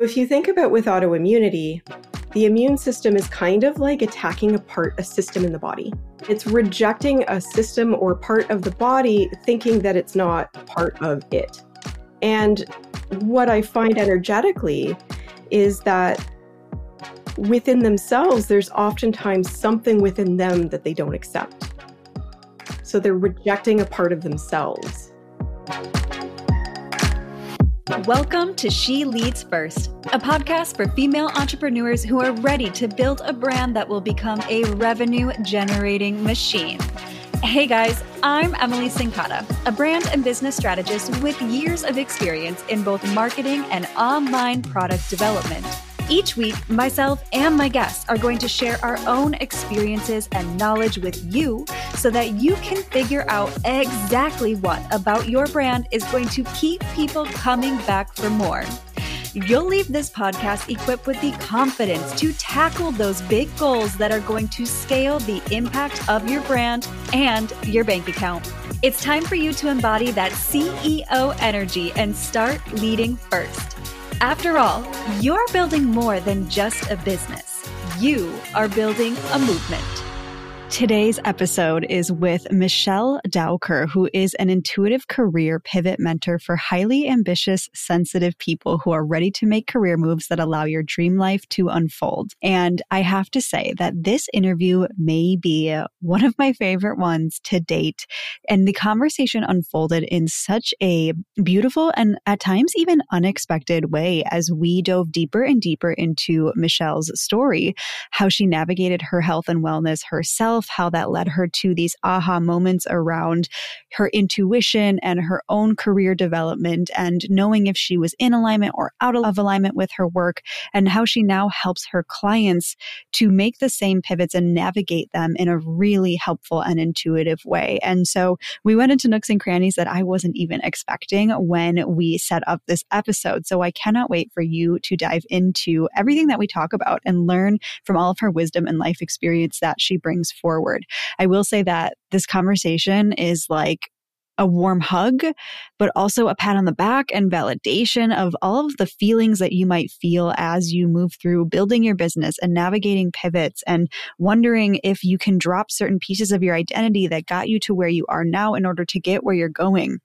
If you think about with autoimmunity, the immune system is kind of like attacking a apart a system in the body. It's rejecting a system or part of the body, thinking that it's not part of it. And what I find energetically is that within themselves, there's oftentimes something within them that they don't accept. So they're rejecting a part of themselves. Welcome to She Leads First, a podcast for female entrepreneurs who are ready to build a brand that will become a revenue generating machine. Hey guys, I'm Emily Sincata, a brand and business strategist with years of experience in both marketing and online product development. Each week, myself and my guests are going to share our own experiences and knowledge with you so that you can figure out exactly what about your brand is going to keep people coming back for more. You'll leave this podcast equipped with the confidence to tackle those big goals that are going to scale the impact of your brand and your bank account. It's time for you to embody that CEO energy and start leading first. After all, you're building more than just a business. You are building a movement. Today's episode is with Michelle Dowker, who is an intuitive career pivot mentor for highly ambitious, sensitive people who are ready to make career moves that allow your dream life to unfold. And I have to say that this interview may be one of my favorite ones to date. And the conversation unfolded in such a beautiful and at times even unexpected way as we dove deeper and deeper into Michelle's story, how she navigated her health and wellness herself herself, how that led her to these aha moments around her intuition and her own career development and knowing if she was in alignment or out of alignment with her work, and how she now helps her clients to make the same pivots and navigate them in a really helpful and intuitive way. And so we went into nooks and crannies that I wasn't even expecting when we set up this episode. So I cannot wait for you to dive into everything that we talk about and learn from all of her wisdom and life experience that she brings forward forward. I will say that this conversation is like a warm hug, but also a pat on the back and validation of all of the feelings that you might feel as you move through building your business and navigating pivots and wondering if you can drop certain pieces of your identity that got you to where you are now in order to get where you're going.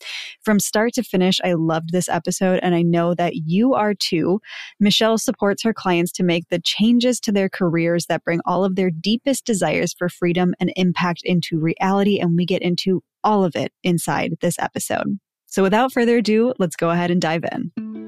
From start to finish, I loved this episode and I know that you are too. Michelle supports her clients to make the changes to their careers that bring all of their deepest desires for freedom and impact into reality. And we get into all of it inside this episode. So without further ado, let's go ahead and dive in.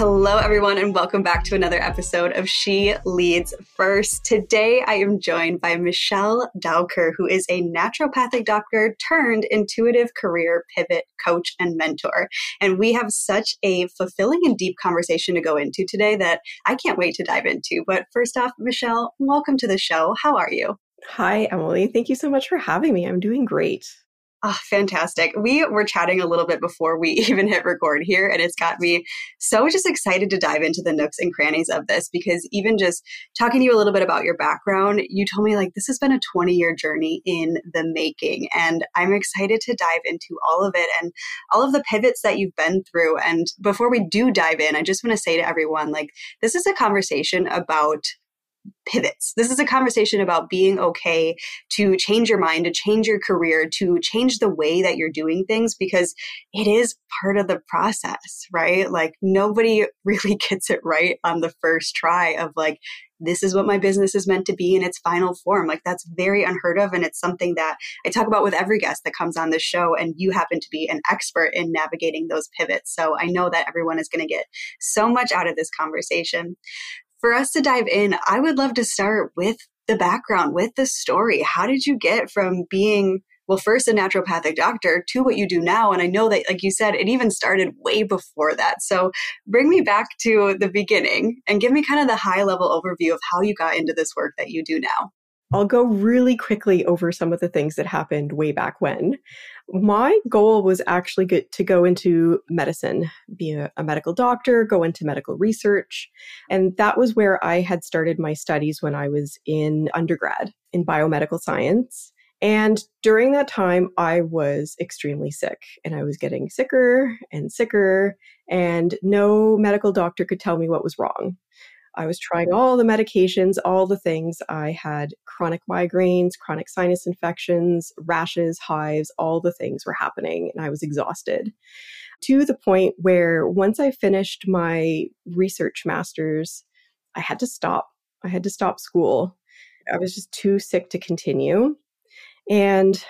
Hello, everyone, and welcome back to another episode of She Leads First. Today, I am joined by Michelle Dowker, who is a naturopathic doctor turned intuitive career pivot coach and mentor. And we have such a fulfilling and deep conversation to go into today that I can't wait to dive into. But first off, Michelle, welcome to the show. How are you? Hi, Emily. Thank you so much for having me. I'm doing great. Oh, fantastic. We were chatting a little bit before we even hit record here, and it's got me so just excited to dive into the nooks and crannies of this because even just talking to you a little bit about your background, you told me like this has been a 20 year journey in the making. And I'm excited to dive into all of it and all of the pivots that you've been through. And before we do dive in, I just want to say to everyone like, this is a conversation about pivots. This is a conversation about being okay to change your mind, to change your career, to change the way that you're doing things because it is part of the process, right? Like nobody really gets it right on the first try of like, this is what my business is meant to be in its final form. Like that's very unheard of. And it's something that I talk about with every guest that comes on this show. And you happen to be an expert in navigating those pivots. So I know that everyone is going to get so much out of this conversation for us to dive in, I would love to start with the background, with the story. How did you get from being, well, first a naturopathic doctor to what you do now? And I know that, like you said, it even started way before that. So bring me back to the beginning and give me kind of the high level overview of how you got into this work that you do now. I'll go really quickly over some of the things that happened way back when. My goal was actually to go into medicine, be a, a, medical doctor, go into medical research. And that was where I had started my studies when I was in undergrad in biomedical science. And during that time, I was extremely sick and I was getting sicker and sicker, and no medical doctor could tell me what was wrong. I was trying all the medications, all the things. I had chronic migraines, chronic sinus infections, rashes, hives, all the things were happening, and I was exhausted to the point where once I finished my research master's, I had to stop. I had to stop school. I was just too sick to continue. And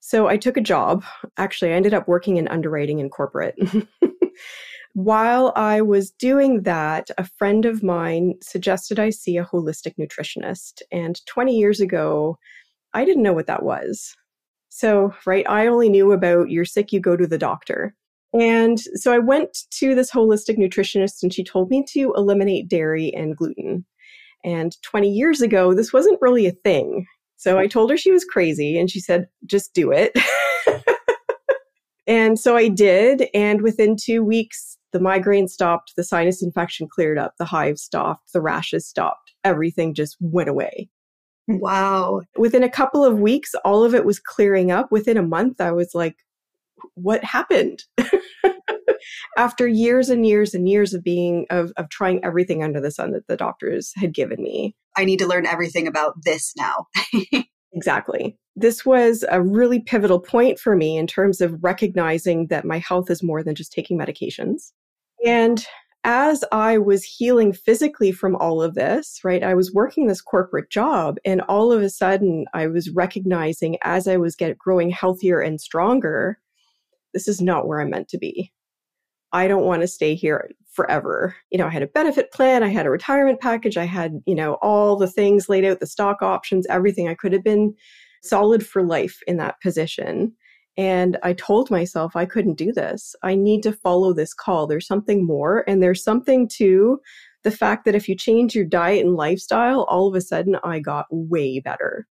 so I took a job. Actually, I ended up working in underwriting in corporate. While I was doing that, a friend of mine suggested I see a holistic nutritionist. And 20 years ago, I didn't know what that was. So, right, I only knew about you're sick, you go to the doctor. And so I went to this holistic nutritionist and she told me to eliminate dairy and gluten. And 20 years ago, this wasn't really a thing. So I told her she was crazy and she said, just do it. and so I did. And within two weeks, the migraine stopped, the sinus infection cleared up, the hives stopped, the rashes stopped. Everything just went away. Wow. Within a couple of weeks, all of it was clearing up. Within a month, I was like, what happened? After years and years and years of being, of, of trying everything under the sun that the doctors had given me. I need to learn everything about this now. exactly. This was a really pivotal point for me in terms of recognizing that my health is more than just taking medications. And as I was healing physically from all of this, right, I was working this corporate job, and all of a sudden I was recognizing as I was get, growing healthier and stronger, this is not where I'm meant to be. I don't want to stay here forever. You know, I had a benefit plan, I had a retirement package, I had, you know, all the things laid out, the stock options, everything. I could have been solid for life in that position. And I told myself I couldn't do this. I need to follow this call. There's something more. And there's something to the fact that if you change your diet and lifestyle, all of a sudden I got way better.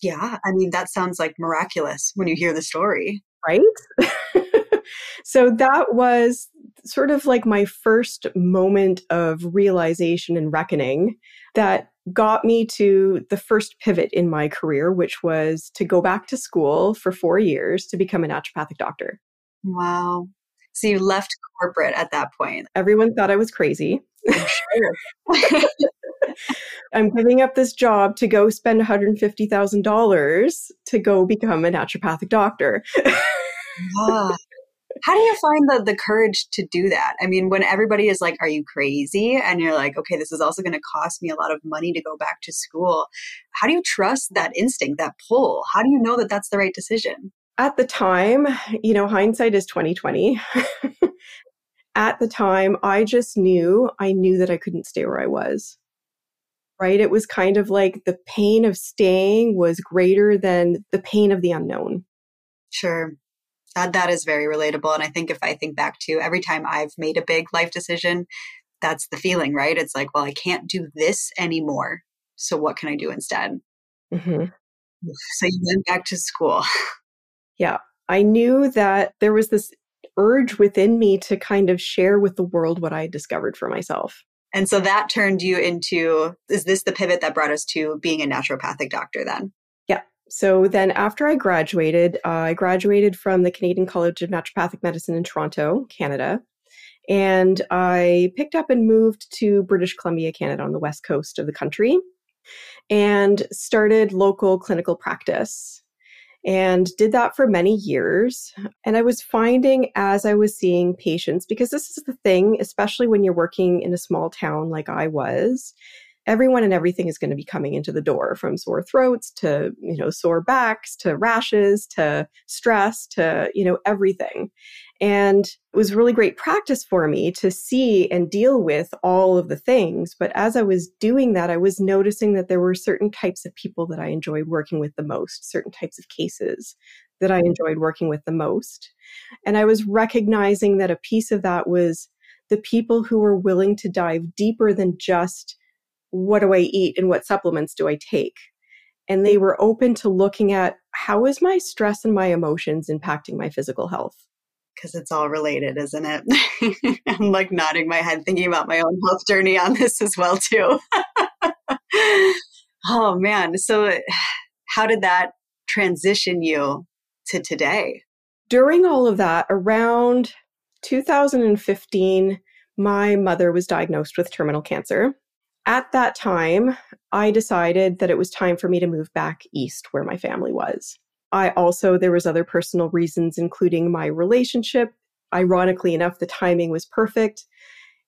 Yeah. I mean, that sounds like miraculous when you hear the story. Right? so that was sort of like my first moment of realization and reckoning that got me to the first pivot in my career, which was to go back to school for four years to become a naturopathic doctor. Wow. So you left corporate at that point. Everyone thought I was crazy. Sure. I'm giving up this job to go spend $150,000 to go become a naturopathic doctor. yeah. How do you find the, the courage to do that? I mean, when everybody is like, Are you crazy? And you're like, Okay, this is also going to cost me a lot of money to go back to school. How do you trust that instinct, that pull? How do you know that that's the right decision? At the time, you know, hindsight is 2020. At the time, I just knew, I knew that I couldn't stay where I was right? It was kind of like the pain of staying was greater than the pain of the unknown. Sure. That that is very relatable. And I think if I think back to every time I've made a big life decision, that's the feeling, right? It's like, well, I can't do this anymore. So what can I do instead? Mm-hmm. So you went back to school. Yeah. I knew that there was this urge within me to kind of share with the world what I discovered for myself. And so that turned you into is this the pivot that brought us to being a naturopathic doctor then? So then, after I graduated, uh, I graduated from the Canadian College of Naturopathic Medicine in Toronto, Canada. And I picked up and moved to British Columbia, Canada, on the west coast of the country, and started local clinical practice. And did that for many years. And I was finding as I was seeing patients, because this is the thing, especially when you're working in a small town like I was, everyone and everything is going to be coming into the door from sore throats to you know sore backs to rashes to stress to you know everything. And it was really great practice for me to see and deal with all of the things but as i was doing that i was noticing that there were certain types of people that i enjoyed working with the most certain types of cases that i enjoyed working with the most. And i was recognizing that a piece of that was the people who were willing to dive deeper than just what do I eat and what supplements do I take? And they were open to looking at how is my stress and my emotions impacting my physical health? Because it's all related, isn't it? I'm like nodding my head, thinking about my own health journey on this as well, too. oh man. So how did that transition you to today? During all of that, around 2015, my mother was diagnosed with terminal cancer. At that time, I decided that it was time for me to move back east where my family was. I also, there was other personal reasons, including my relationship. Ironically enough, the timing was perfect.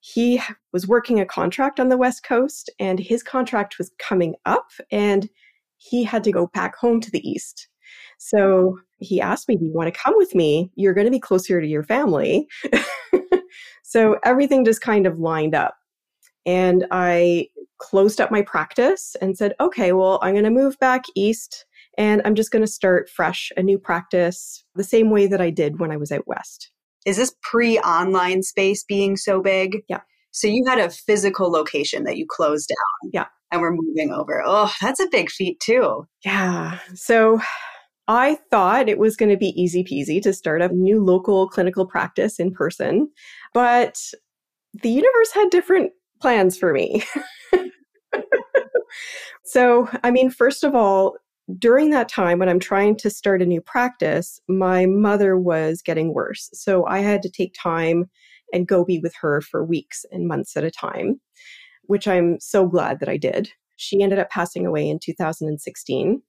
He was working a contract on the West Coast and his contract was coming up and he had to go back home to the East. So he asked me, Do you want to come with me? You're going to be closer to your family. so everything just kind of lined up. And I closed up my practice and said, Okay, well, I'm going to move back east and I'm just going to start fresh, a new practice, the same way that I did when I was out west. Is this pre online space being so big? Yeah. So you had a physical location that you closed down. Yeah. And we're moving over. Oh, that's a big feat too. Yeah. So I thought it was going to be easy peasy to start a new local clinical practice in person, but the universe had different plans for me. so, I mean, first of all, during that time when I'm trying to start a new practice, my mother was getting worse. So I had to take time and go be with her for weeks and months at a time, which I'm so glad that I did. She ended up passing away in 2016.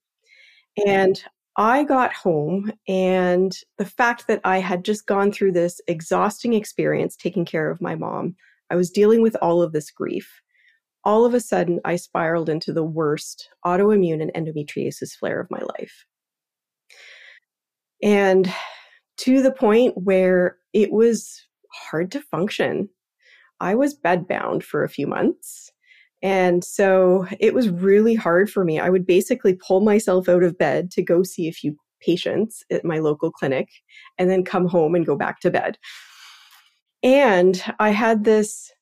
And I got home, and the fact that I had just gone through this exhausting experience taking care of my mom, I was dealing with all of this grief all of a sudden I spiraled into the worst autoimmune and endometriosis flare of my life. And to the point where it was hard to function. I was bedbound for a few months. And so it was really hard for me. I would basically pull myself out of bed to go see a few patients at my local clinic and then come home and go back to bed. And I had this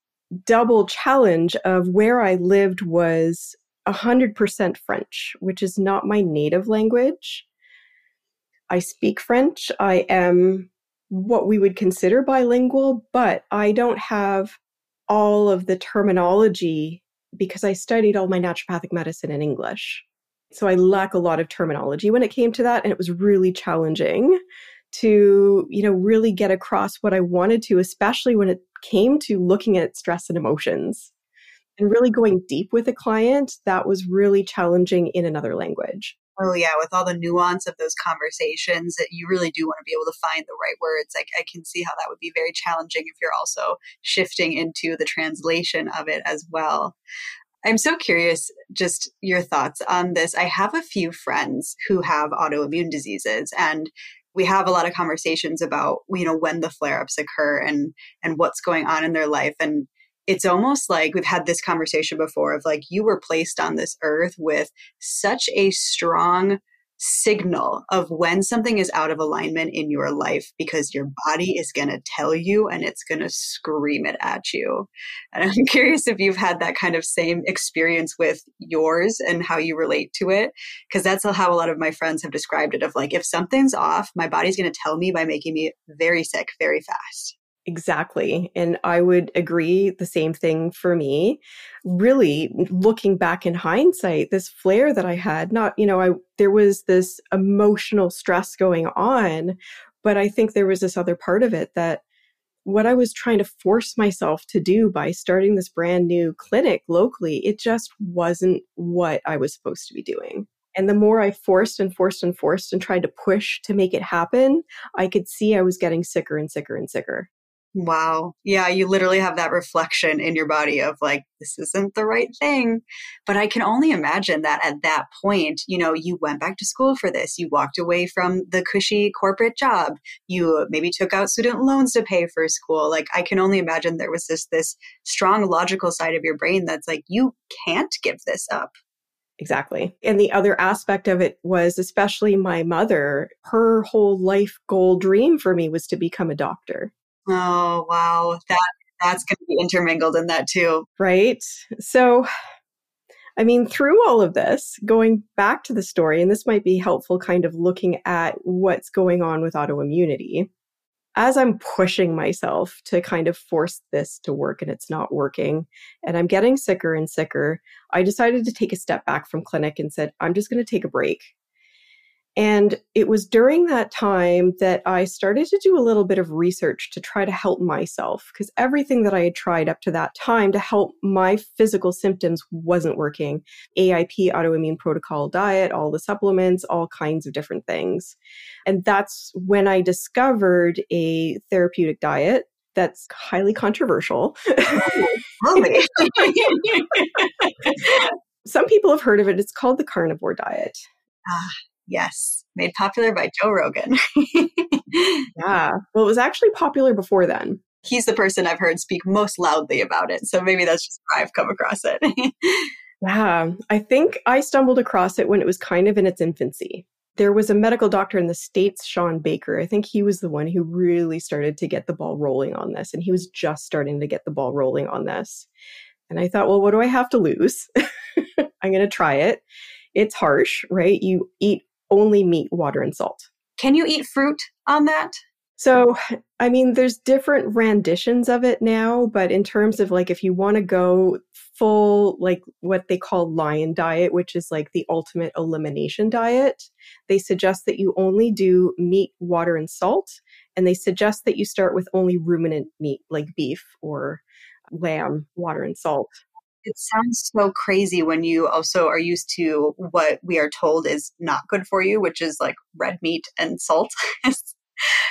double challenge of where I lived was 100% French, which is not my native language. I speak French. I am what we would consider bilingual, but I don't have all of the terminology because I studied all my naturopathic medicine in English. So I lack a lot of terminology when it came to that. And it was really challenging to, you know, really get across what I wanted to, especially when it came to looking at stress and emotions and really going deep with a client, that was really challenging in another language. Oh yeah, with all the nuance of those conversations, that you really do want to be able to find the right words. Like I can see how that would be very challenging if you're also shifting into the translation of it as well. I'm so curious, just your thoughts on this. I have a few friends who have autoimmune diseases, and we have a lot of conversations about you know when the flare-ups occur and and what's going on in their life and it's almost like we've had this conversation before of like you were placed on this earth with such a strong signal of when something is out of alignment in your life because your body is going to tell you and it's going to scream it at you. And I'm curious if you've had that kind of same experience with yours and how you relate to it. Because that's how a lot of my friends have described it of like, if something's off, my body's going to tell me by making me very sick very fast. Exactly. And I would agree the same thing for me. Really, looking back in hindsight, this flare that I had, not, you know, I there was this emotional stress going on, but I think there was this other part of it that what I was trying to force myself to do by starting this brand new clinic locally, it just wasn't what I was supposed to be doing. And the more I forced and forced and forced and tried to push to make it happen, I could see I was getting sicker and sicker and sicker. Wow. Yeah, you literally have that reflection in your body of like, this isn't the right thing. But I can only imagine that at that point, you know, you went back to school for this. You walked away from the cushy corporate job. You maybe took out student loans to pay for school. Like, I can only imagine there was this, this strong logical side of your brain that's like, you can't give this up. Exactly. And the other aspect of it was, especially my mother, her whole life goal dream for me was to become a doctor. Oh, wow. That that's going to be intermingled in that too. Right? So I mean, through all of this, going back to the story, and this might be helpful kind of looking at what's going on with autoimmunity. As I'm pushing myself to kind of force this to work and it's not working, and I'm getting sicker and sicker, I decided to take a step back from clinic and said, I'm just going to take a break. And it was during that time that I started to do a little bit of research to try to help myself because everything that I had tried up to that time to help my physical symptoms wasn't working. AIP, autoimmune protocol diet, all the supplements, all kinds of different things. And that's when I discovered a therapeutic diet that's highly controversial. Some people have heard of it. It's called the carnivore diet. Ah, yes. Made popular by Joe Rogan. yeah. Well, it was actually popular before then. He's the person I've heard speak most loudly about it. So maybe that's just why I've come across it. yeah. I think I stumbled across it when it was kind of in its infancy there was a medical doctor in the States, Shawn Baker. I think he was the one who really started to get the ball rolling on this. And he was just starting to get the ball rolling on this. And I thought, well, what do I have to lose? I'm going to try it. It's harsh, right? You eat only meat, water, and salt. Can you eat fruit on that? So, I mean, there's different renditions of it now, but in terms of like if you want to go full, like what they call lion diet, which is like the ultimate elimination diet, they suggest that you only do meat, water, and salt. And they suggest that you start with only ruminant meat like beef or lamb, water, and salt. It sounds so crazy when you also are used to what we are told is not good for you, which is like red meat and salt.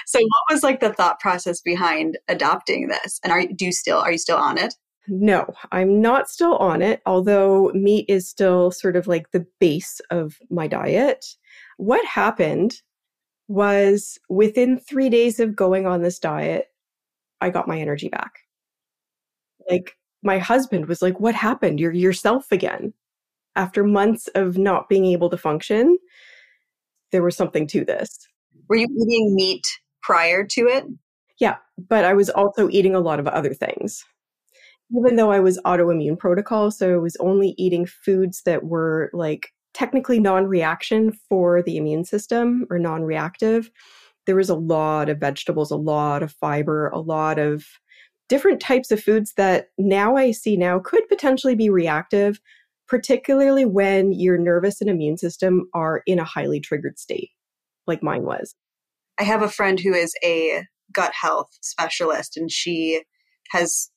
so what was like the thought process behind adopting this? And are do you still are you still on it? No i'm not still on it although meat is still sort of like the base of my diet. What happened was within three days of going on this diet i got my energy back. Like my husband was like what happened you're yourself again after months of not being able to function there was something to this were you eating meat prior to it? Yeah, but I was also eating a lot of other things. Even though I was autoimmune protocol, so I was only eating foods that were like technically non reaction for the immune system or non reactive. There was a lot of vegetables, a lot of fiber, a lot of different types of foods that now I see now could potentially be reactive, particularly when your nervous and immune system are in a highly triggered state, like mine was. I have a friend who is a gut health specialist, and she has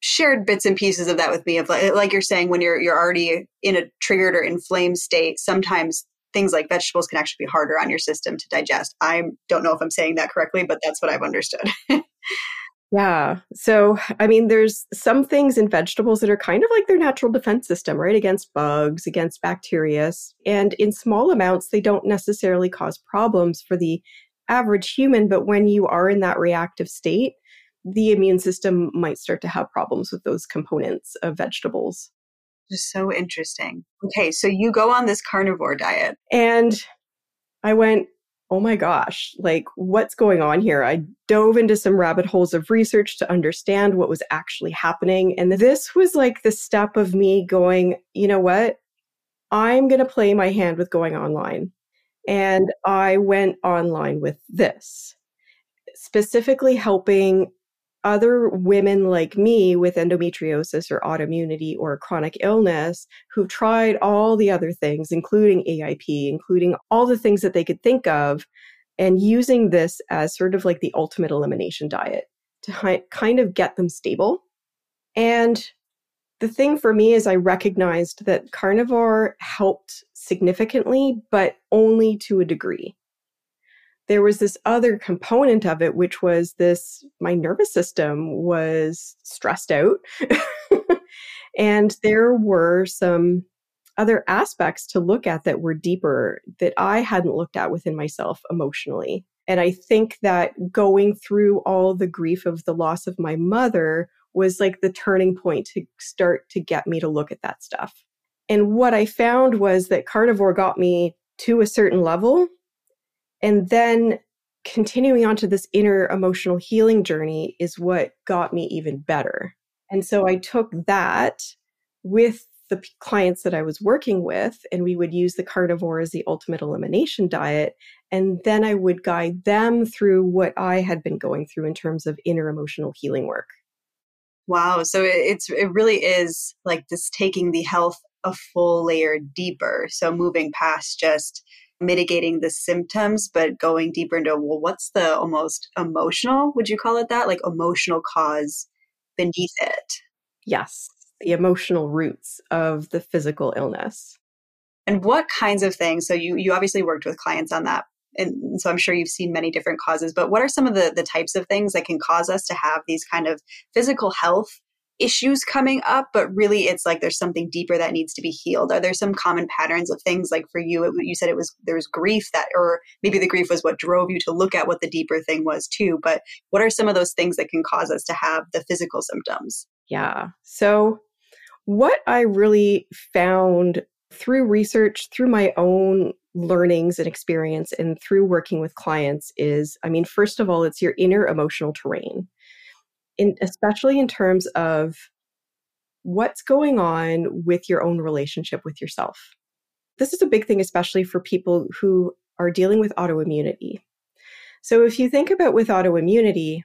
shared bits and pieces of that with me. Of like, like you're saying, when you're you're already in a triggered or inflamed state, sometimes things like vegetables can actually be harder on your system to digest. I don't know if I'm saying that correctly, but that's what I've understood. Yeah. So, I mean, there's some things in vegetables that are kind of like their natural defense system, right? Against bugs, against bacteria. And in small amounts, they don't necessarily cause problems for the average human, but when you are in that reactive state, the immune system might start to have problems with those components of vegetables. Just so interesting. Okay, so you go on this carnivore diet. And I went, oh my gosh, like what's going on here? I dove into some rabbit holes of research to understand what was actually happening. And this was like the step of me going, you know what? I'm going to play my hand with going online. And I went online with this, specifically helping other women like me with endometriosis or autoimmunity or chronic illness who've tried all the other things, including AIP, including all the things that they could think of, and using this as sort of like the ultimate elimination diet to hi- kind of get them stable. And the thing for me is I recognized that carnivore helped significantly, but only to a degree. There was this other component of it, which was this my nervous system was stressed out. and there were some other aspects to look at that were deeper that I hadn't looked at within myself emotionally. And I think that going through all the grief of the loss of my mother was like the turning point to start to get me to look at that stuff. And what I found was that carnivore got me to a certain level. And then continuing on to this inner emotional healing journey is what got me even better. And so I took that with the clients that I was working with, and we would use the carnivore as the ultimate elimination diet. And then I would guide them through what I had been going through in terms of inner emotional healing work. Wow. So it's it really is like this taking the health a full layer deeper. So moving past just mitigating the symptoms, but going deeper into, well, what's the almost emotional, would you call it that? Like emotional cause beneath it? Yes, the emotional roots of the physical illness. And what kinds of things? So you you obviously worked with clients on that. And so I'm sure you've seen many different causes, but what are some of the, the types of things that can cause us to have these kind of physical health issues coming up, but really it's like there's something deeper that needs to be healed. Are there some common patterns of things like for you, it, you said it was there was grief that, or maybe the grief was what drove you to look at what the deeper thing was too. But what are some of those things that can cause us to have the physical symptoms? Yeah. So what I really found through research, through my own learnings and experience, and through working with clients is I mean, first of all, it's your inner emotional terrain in, especially in terms of what's going on with your own relationship with yourself. This is a big thing, especially for people who are dealing with autoimmunity. So, if you think about with autoimmunity,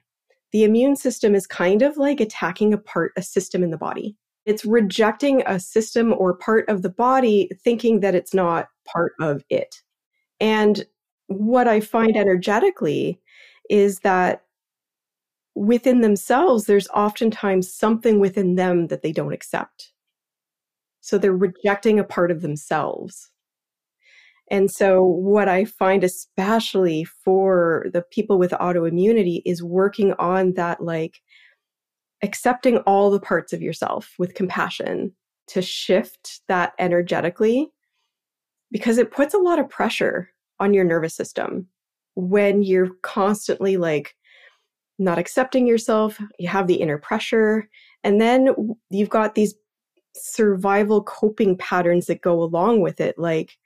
the immune system is kind of like attacking a part, a system in the body. It's rejecting a system or part of the body, thinking that it's not part of it. And what I find energetically is that within themselves, there's oftentimes something within them that they don't accept. So they're rejecting a part of themselves. And so, what I find, especially for the people with autoimmunity, is working on that, like accepting all the parts of yourself with compassion to shift that energetically, because it puts a lot of pressure on your nervous system when you're constantly like not accepting yourself, you have the inner pressure, and then you've got these survival coping patterns that go along with it, like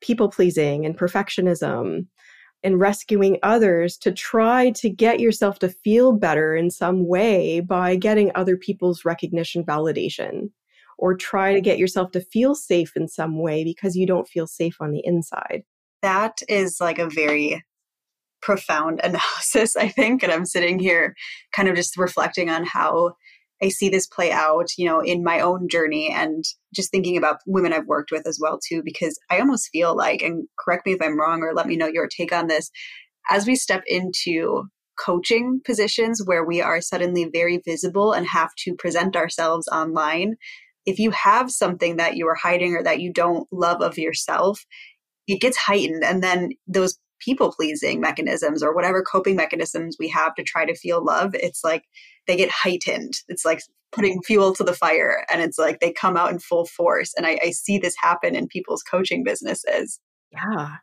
people pleasing and perfectionism and rescuing others to try to get yourself to feel better in some way by getting other people's recognition validation or try to get yourself to feel safe in some way because you don't feel safe on the inside. That is like a very profound analysis, I think. And I'm sitting here kind of just reflecting on how I see this play out, you know, in my own journey and just thinking about women I've worked with as well, too, because I almost feel like, and correct me if I'm wrong or let me know your take on this, as we step into coaching positions where we are suddenly very visible and have to present ourselves online, if you have something that you are hiding or that you don't love of yourself, it gets heightened. And then those people pleasing mechanisms or whatever coping mechanisms we have to try to feel love, it's like they get heightened. It's like putting fuel to the fire and it's like they come out in full force. And I, I see this happen in people's coaching businesses. Yeah.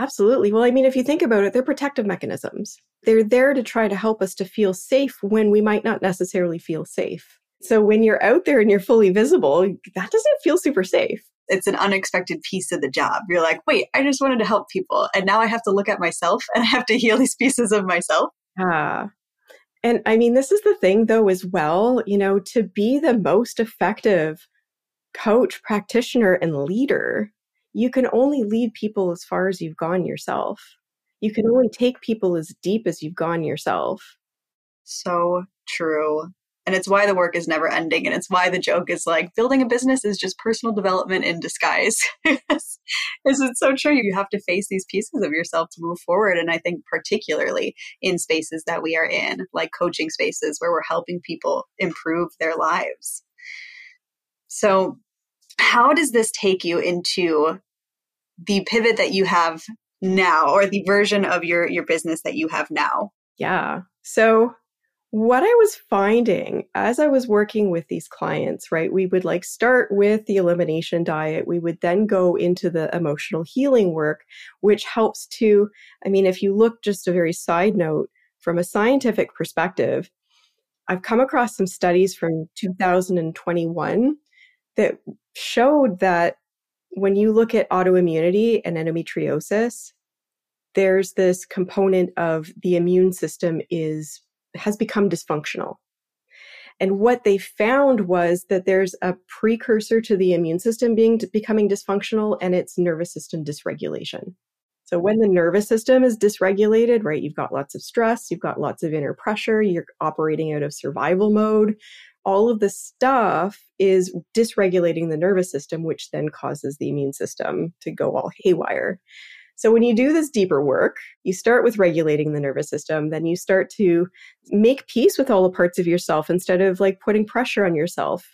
Absolutely. Well, I mean, if you think about it, they're protective mechanisms. They're there to try to help us to feel safe when we might not necessarily feel safe. So when you're out there and you're fully visible, that doesn't feel super safe it's an unexpected piece of the job. You're like, wait, I just wanted to help people. And now I have to look at myself and I have to heal these pieces of myself. Yeah. And I mean, this is the thing though, as well, you know, to be the most effective coach, practitioner, and leader, you can only lead people as far as you've gone yourself. You can only take people as deep as you've gone yourself. So true. And it's why the work is never ending. And it's why the joke is like building a business is just personal development in disguise. Is it's so true. You have to face these pieces of yourself to move forward. And I think, particularly in spaces that we are in, like coaching spaces where we're helping people improve their lives. So, how does this take you into the pivot that you have now or the version of your your business that you have now? Yeah. So what I was finding as I was working with these clients, right, we would like start with the elimination diet. We would then go into the emotional healing work, which helps to, I mean, if you look just a very side note from a scientific perspective, I've come across some studies from 2021 that showed that when you look at autoimmunity and endometriosis, there's this component of the immune system is has become dysfunctional. And what they found was that there's a precursor to the immune system being becoming dysfunctional and it's nervous system dysregulation. So when the nervous system is dysregulated, right, you've got lots of stress, you've got lots of inner pressure, you're operating out of survival mode. All of the stuff is dysregulating the nervous system, which then causes the immune system to go all haywire. So when you do this deeper work, you start with regulating the nervous system, then you start to make peace with all the parts of yourself instead of like putting pressure on yourself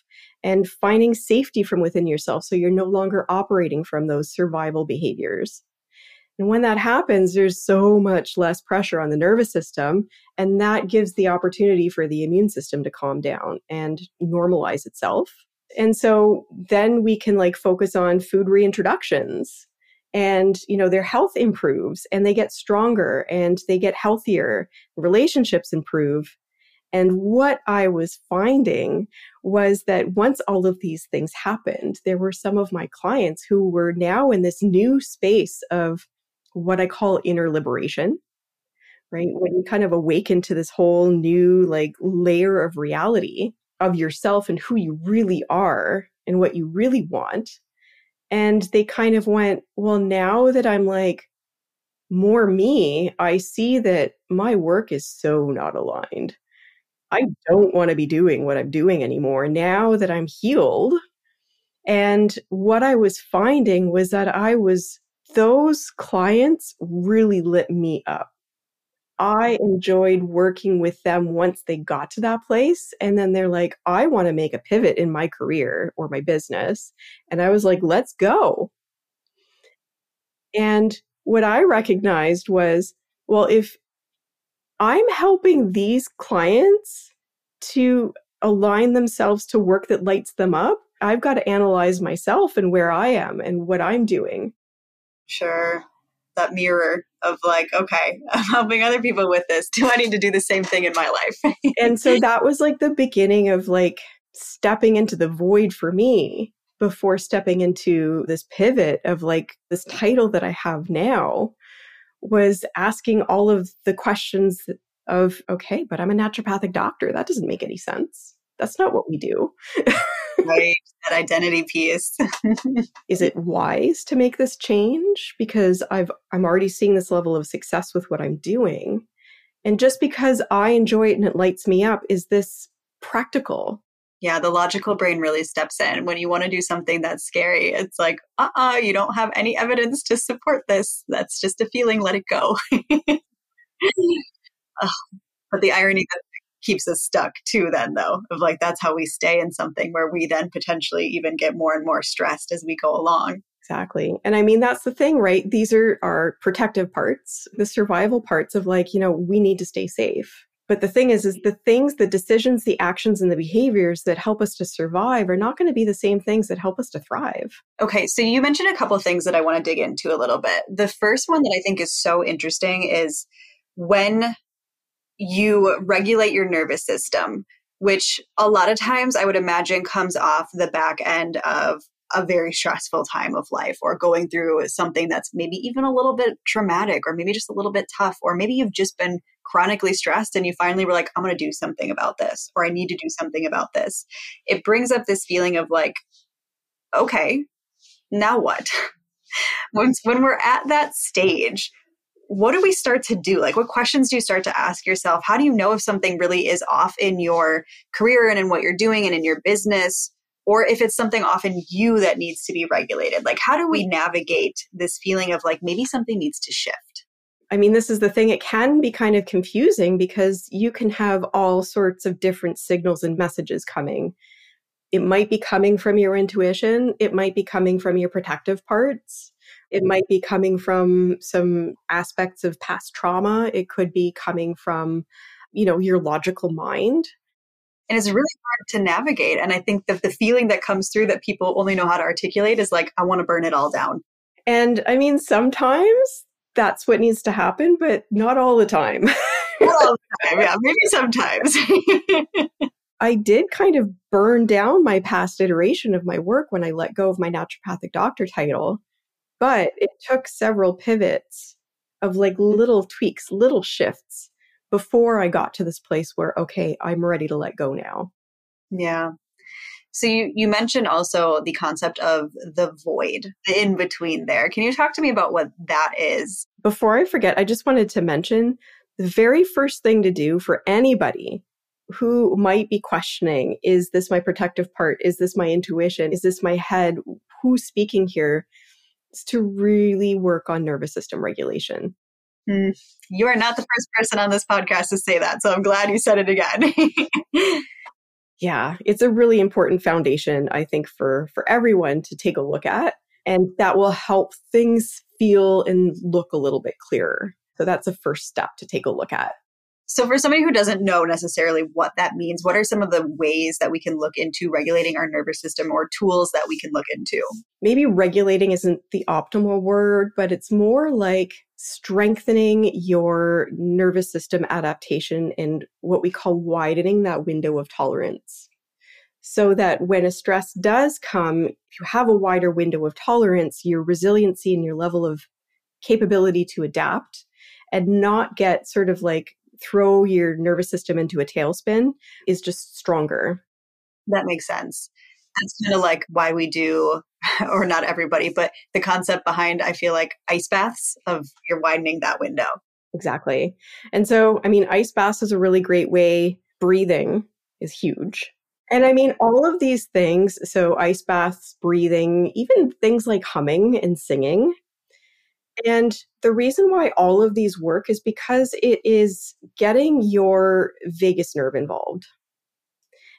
and finding safety from within yourself so you're no longer operating from those survival behaviors. And when that happens, there's so much less pressure on the nervous system. And that gives the opportunity for the immune system to calm down and normalize itself. And so then we can like focus on food reintroductions and you know their health improves and they get stronger and they get healthier relationships improve. And what i was finding was that once all of these things happened there were some of my clients who were now in this new space of what i call inner liberation right? When you kind of awaken to this whole new like layer of reality of yourself and who you really are and what you really want and they kind of went, well, now that I'm like more me, I see that my work is so not aligned. I don't want to be doing what I'm doing anymore now that I'm healed. And what I was finding was that I was, those clients really lit me up. I enjoyed working with them once they got to that place. And then they're like, I want to make a pivot in my career or my business. And I was like, let's go. And what I recognized was, well, if I'm helping these clients to align themselves to work that lights them up, I've got to analyze myself and where I am and what I'm doing. Sure that mirror of like, okay, I'm helping other people with this. Do I need to do the same thing in my life? and so that was like the beginning of like stepping into the void for me before stepping into this pivot of like this title that I have now was asking all of the questions of, okay, but I'm a naturopathic doctor. That doesn't make any sense. That's not what we do. right that identity piece. Is it wise to make this change? Because i've i'm already seeing this level of success with what i'm doing. And just because i enjoy it and it lights me up is this practical? Yeah the logical brain really steps in. When you want to do something that's scary it's like uh-uh you don't have any evidence to support this. That's just a feeling let it go. But the irony that keeps us stuck too then though of like that's how we stay in something where we then potentially even get more and more stressed as we go along Exactly. And I mean, that's the thing, right? These are our protective parts, the survival parts of like, you know, we need to stay safe. But the thing is, is the things, the decisions, the actions, and the behaviors that help us to survive are not going to be the same things that help us to thrive. Okay. So you mentioned a couple of things that I want to dig into a little bit. The first one that I think is so interesting is when you regulate your nervous system, which a lot of times I would imagine comes off the back end of a very stressful time of life or going through something that's maybe even a little bit traumatic or maybe just a little bit tough or maybe you've just been chronically stressed and you finally were like I'm going to do something about this or I need to do something about this. It brings up this feeling of like okay, now what? Once when we're at that stage what do we start to do? Like, what questions do you start to ask yourself? How do you know if something really is off in your career and in what you're doing and in your business? Or if it's something off in you that needs to be regulated? Like, how do we mm. navigate this feeling of like maybe something needs to shift? I mean, this is the thing. It can be kind of confusing because you can have all sorts of different signals and messages coming. It might be coming from your intuition, it might be coming from your protective parts it might be coming from some aspects of past trauma. It could be coming from, you know, your logical mind. And it's really hard to navigate. And I think that the feeling that comes through that people only know how to articulate is like, I want to burn it all down. And I mean, sometimes that's what needs to happen, but not all the time. not all the time, yeah, maybe sometimes. I did kind of burn down my past iteration of my work when I let go of my naturopathic doctor title but it took several pivots of like little tweaks, little shifts before I got to this place where, okay, I'm ready to let go now. Yeah. So you, you mentioned also the concept of the void, the in between there. Can you talk to me about what that is? Before I forget, I just wanted to mention the very first thing to do for anybody who might be questioning is this my protective part? Is this my intuition? Is this my head? Who's speaking here? To really work on nervous system regulation. Mm, you are not the first person on this podcast to say that, so I'm glad you said it again. yeah, it's a really important foundation, I think, for for everyone to take a look at, and that will help things feel and look a little bit clearer. So that's a first step to take a look at. So, for somebody who doesn't know necessarily what that means, what are some of the ways that we can look into regulating our nervous system or tools that we can look into? Maybe regulating isn't the optimal word, but it's more like strengthening your nervous system adaptation and what we call widening that window of tolerance. So that when a stress does come, if you have a wider window of tolerance, your resiliency and your level of capability to adapt and not get sort of like throw your nervous system into a tailspin is just stronger. That makes sense. That's kind of like why we do, or not everybody, but the concept behind, I feel like ice baths of you're widening that window. Exactly. And so, I mean, ice baths is a really great way. Breathing is huge. And I mean, all of these things so, ice baths, breathing, even things like humming and singing and the reason why all of these work is because it is getting your vagus nerve involved.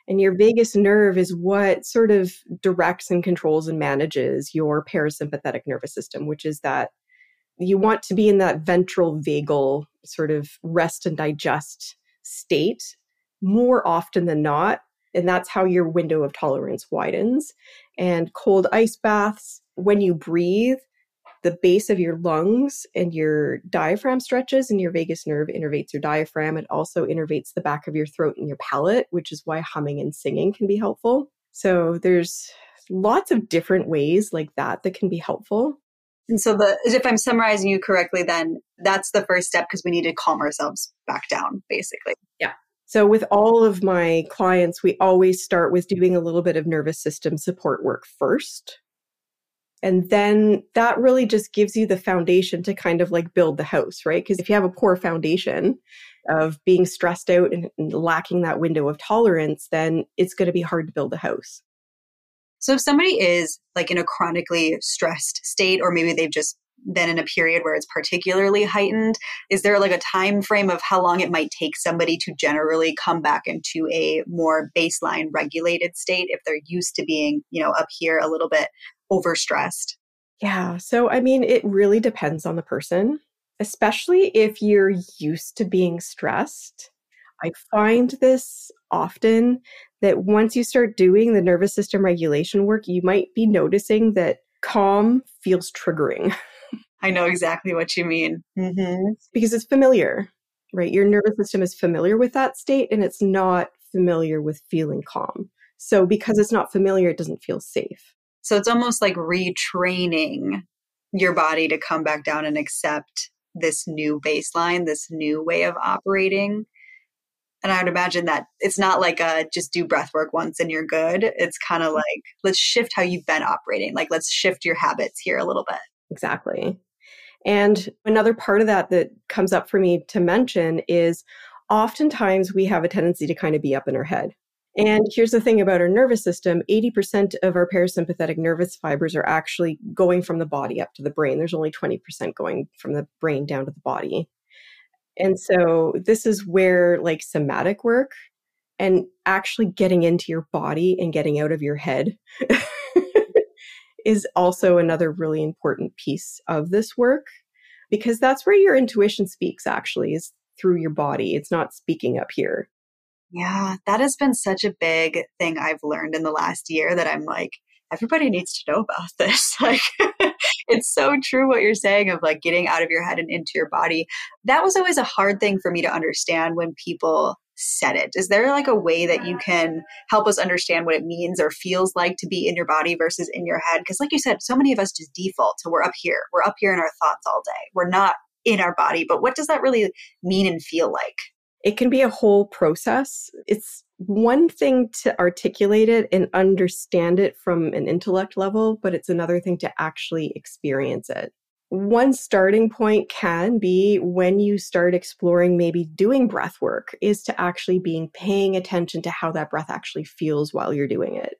And your vagus nerve is what sort of directs and controls and manages your parasympathetic nervous system, which is that you want to be in that ventral vagal sort of rest and digest state more often than not. And that's how your window of tolerance widens. And cold ice baths, when you breathe, the base of your lungs and your diaphragm stretches and your vagus nerve innervates your diaphragm. It also innervates the back of your throat and your palate, which is why humming and singing can be helpful. So there's lots of different ways like that that can be helpful. And so the if I'm summarizing you correctly then that's the first step because we need to calm ourselves back down basically. Yeah. So with all of my clients we always start with doing a little bit of nervous system support work first and then that really just gives you the foundation to kind of like build the house, right? Because if you have a poor foundation of being stressed out and, and lacking that window of tolerance, then it's going to be hard to build a house. So if somebody is like in a chronically stressed state, or maybe they've just been in a period where it's particularly heightened is there like a time frame of how long it might take somebody to generally come back into a more baseline regulated state if they're used to being you know up here a little bit overstressed? Yeah. So, I mean, it really depends on the person, especially if you're used to being stressed. I find this often that once you start doing the nervous system regulation work, you might be noticing that calm feels triggering. I know exactly what you mean. Mm-hmm. Because it's familiar, right? Your nervous system is familiar with that state and it's not familiar with feeling calm. So, because it's not familiar, it doesn't feel safe. So it's almost like retraining your body to come back down and accept this new baseline, this new way of operating. And I would imagine that it's not like a just do breath work once and you're good. It's kind of mm-hmm. like let's shift how you've been operating. Like let's shift your habits here a little bit. Exactly. And another part of that that comes up for me to mention is oftentimes we have a tendency to kind of be up in our head. And here's the thing about our nervous system 80% of our parasympathetic nervous fibers are actually going from the body up to the brain. There's only 20% going from the brain down to the body. And so this is where like somatic work and actually getting into your body and getting out of your head is also another really important piece of this work because that's where your intuition speaks actually is through your body. It's not speaking up here. Yeah, that has been such a big thing I've learned in the last year that I'm like, everybody needs to know about this. Like, it's so true what you're saying of like getting out of your head and into your body. That was always a hard thing for me to understand when people said it. Is there like a way that you can help us understand what it means or feels like to be in your body versus in your head? Because, like you said, so many of us just default to we're up here, we're up here in our thoughts all day, we're not in our body. But what does that really mean and feel like? It can be a whole process. It's one thing to articulate it and understand it from an intellect level, but it's another thing to actually experience it. One starting point can be when you start exploring maybe doing breath work, is to actually being paying attention to how that breath actually feels while you're doing it.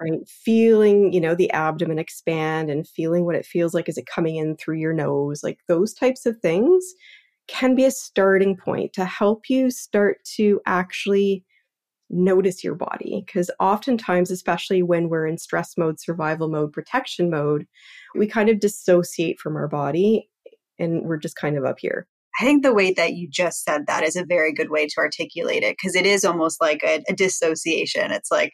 Right? Feeling, you know, the abdomen expand and feeling what it feels like as it coming in through your nose, like those types of things can be a starting point to help you start to actually notice your body. Because oftentimes, especially when we're in stress mode, survival mode, protection mode, we kind of dissociate from our body and we're just kind of up here. I think the way that you just said that is a very good way to articulate it because it is almost like a, a, dissociation. It's like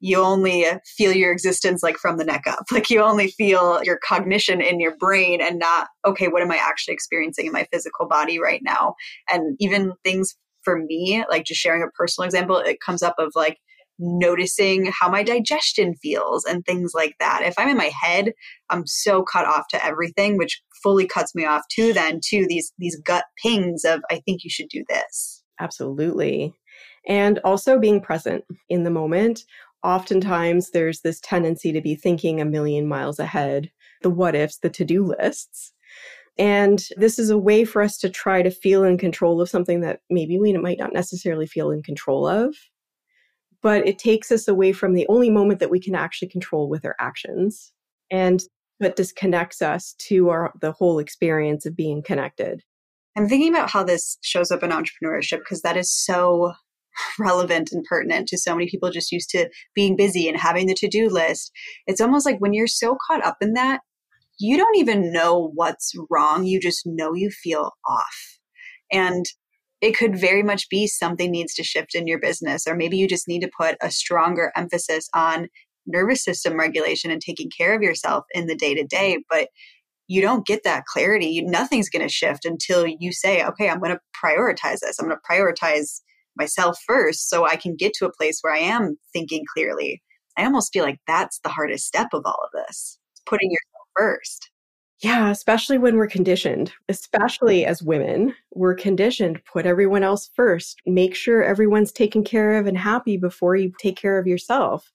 you only feel your existence like from the neck up. Like you only feel your cognition in your brain and not, okay, what am I actually experiencing in my physical body right now? And even things for me, like just sharing a personal example, it comes up of like noticing how my digestion feels and things like that. If I'm in my head, I'm so cut off to everything, which fully cuts me off too then to these these gut pings of I think you should do this. Absolutely. And also being present in the moment. Oftentimes there's this tendency to be thinking a million miles ahead, the what ifs, the to-do lists. And this is a way for us to try to feel in control of something that maybe we might not necessarily feel in control of. But it takes us away from the only moment that we can actually control with our actions. And but disconnects us to our the whole experience of being connected. I'm thinking about how this shows up in entrepreneurship because that is so relevant and pertinent to so many people just used to being busy and having the to-do list. It's almost like when you're so caught up in that, you don't even know what's wrong. You just know you feel off. And it could very much be something needs to shift in your business, or maybe you just need to put a stronger emphasis on nervous system regulation and taking care of yourself in the day to day. But you don't get that clarity. Nothing's going to shift until you say, okay, I'm going to prioritize this. I'm going to prioritize myself first so I can get to a place where I am thinking clearly. I almost feel like that's the hardest step of all of this. putting yourself first. Yeah, especially when we're conditioned, especially as women, we're conditioned put everyone else first. Make sure everyone's taken care of and happy before you take care of yourself.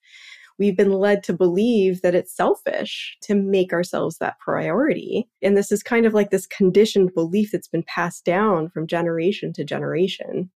We've been led to believe that it's selfish to make ourselves that priority. And this is kind of like this conditioned belief that's been passed down from generation to generation.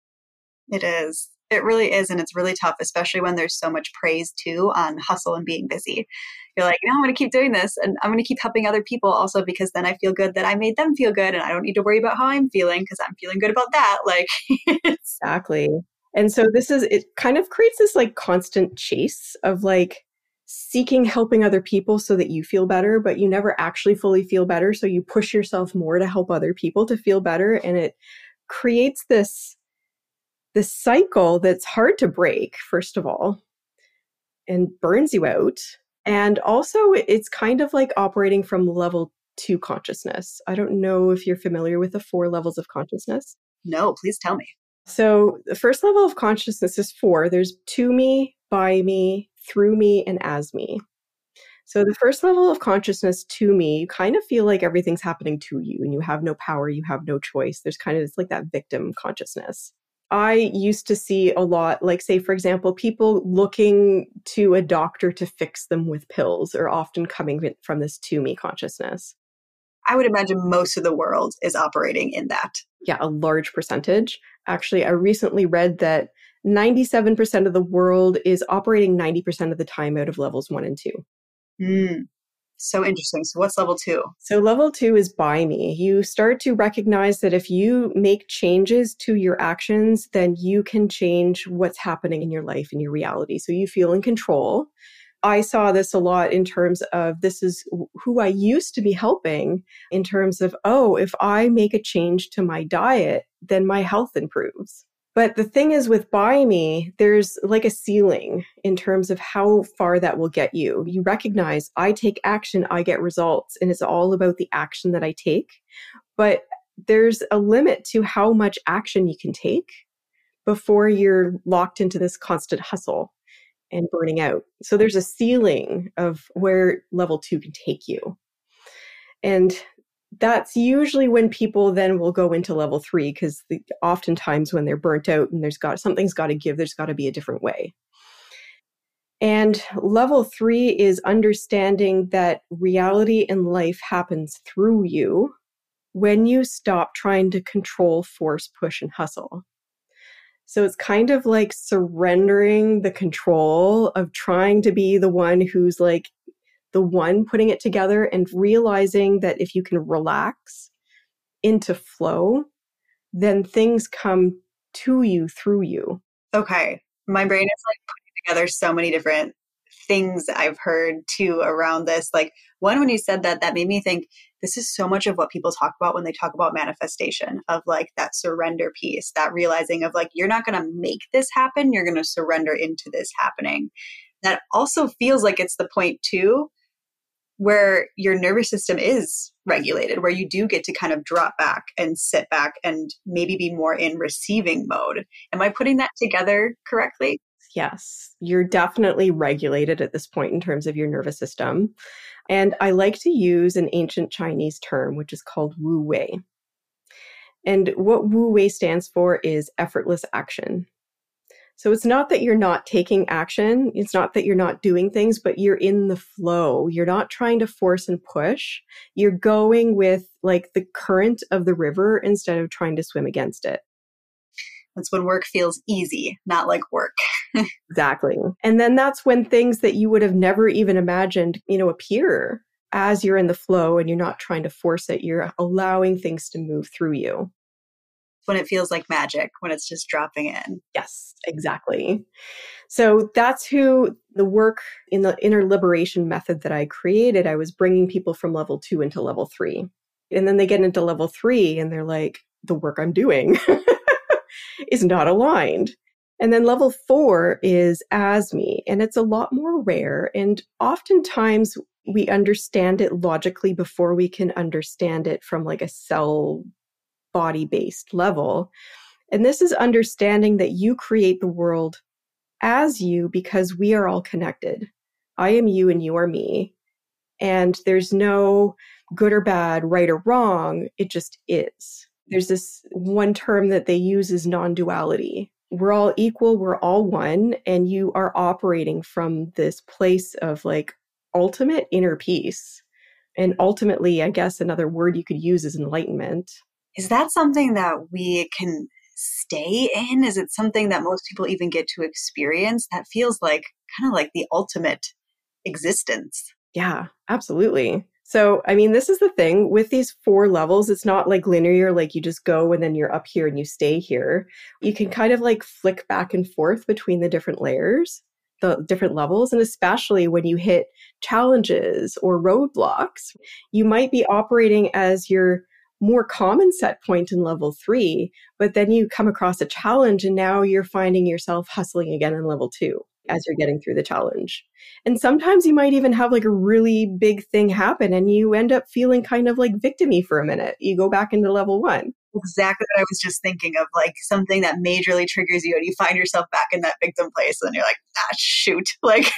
It is. It really is. And it's really tough, especially when there's so much praise too on hustle and being busy. You're like, no, I'm going to keep doing this and I'm going to keep helping other people also because then I feel good that I made them feel good and I don't need to worry about how I'm feeling because I'm feeling good about that. Like, exactly. And so this is, it kind of creates this like constant chase of like, seeking helping other people so that you feel better, but you never actually fully feel better. So you push yourself more to help other people to feel better. And it creates this this cycle that's hard to break, first of all, and burns you out. And also, it's kind of like operating from level two consciousness. I don't know if you're familiar with the four levels of consciousness. No, please tell me. So, the first level of consciousness is four there's to me, by me, through me, and as me. So, the first level of consciousness to me, you kind of feel like everything's happening to you and you have no power, you have no choice. There's kind of, it's like that victim consciousness. I used to see a lot, like, say, for example, people looking to a doctor to fix them with pills are often coming from this to me consciousness. I would imagine most of the world is operating in that. Yeah, a large percentage. Actually, I recently read that 97% of the world is operating 90% of the time out of levels one and two. Mm. So interesting. So, what's level two? So, level two is by me. You start to recognize that if you make changes to your actions, then you can change what's happening in your life and your reality. So, you feel in control. I saw this a lot in terms of this is who I used to be helping, in terms of, oh, if I make a change to my diet, then my health improves. But the thing is with By Me, there's like a ceiling in terms of how far that will get you. You recognize I take action, I get results, and it's all about the action that I take. But there's a limit to how much action you can take before you're locked into this constant hustle and burning out. So there's a ceiling of where level two can take you. And that's usually when people then will go into level three because oftentimes when they're burnt out and there's got something's got to give, there's got to be a different way. And level three is understanding that reality in life happens through you when you stop trying to control, force, push, and hustle. So it's kind of like surrendering the control of trying to be the one who's like the one putting it together and realizing that if you can relax into flow, then things come to you through you. Okay. My brain is like putting together so many different things I've heard too around this. Like one, when you said that, that made me think this is so much of what people talk about when they talk about manifestation of like that surrender piece, that realizing of like, you're not going to make this happen, you're going to surrender into this happening. That also feels like it's the point too where your nervous system is regulated, where you do get to kind of drop back and sit back and maybe be more in receiving mode. Am I putting that together correctly? Yes, you're definitely regulated at this point in terms of your nervous system. And I like to use an ancient Chinese term, which is called Wu Wei. And what Wu Wei stands for is effortless action. So it's not that you're not taking action, it's not that you're not doing things, but you're in the flow. You're not trying to force and push. You're going with like the current of the river instead of trying to swim against it. That's when work feels easy, not like work. exactly. And then that's when things that you would have never even imagined, you know, appear as you're in the flow and you're not trying to force it. You're allowing things to move through you when it feels like magic, when it's just dropping in. Yes, exactly. So that's who the work in the inner liberation method that I created, I was bringing people from level two into level three. And then they get into level three and they're like, the work I'm doing is not aligned. And then level four is as me, and it's a lot more rare. And oftentimes we understand it logically before we can understand it from like a cell body based level. And this is understanding that you create the world as you because we are all connected. I am you and you are me. And there's no good or bad, right or wrong. It just is. There's this one term that they use is non duality. We're all equal, we're all one, and you are operating from this place of like ultimate inner peace. And ultimately, I guess another word you could use is enlightenment. Is that something that we can stay in? Is it something that most people even get to experience? That feels like kind of like the ultimate existence. Yeah, absolutely. So, I mean, this is the thing with these four levels, it's not like linear, like you just go and then you're up here and you stay here. You can kind of like flick back and forth between the different layers, the different levels. And especially when you hit challenges or roadblocks, you might be operating as your more common set point in level three, but then you come across a challenge and now you're finding yourself hustling again in level two as you're getting through the challenge. And sometimes you might even have like a really big thing happen and you end up feeling kind of like victimy for a minute. You go back into level one. Exactly what I was just thinking of, like something that majorly triggers you and you find yourself back in that victim place and you're like, ah, shoot. Like,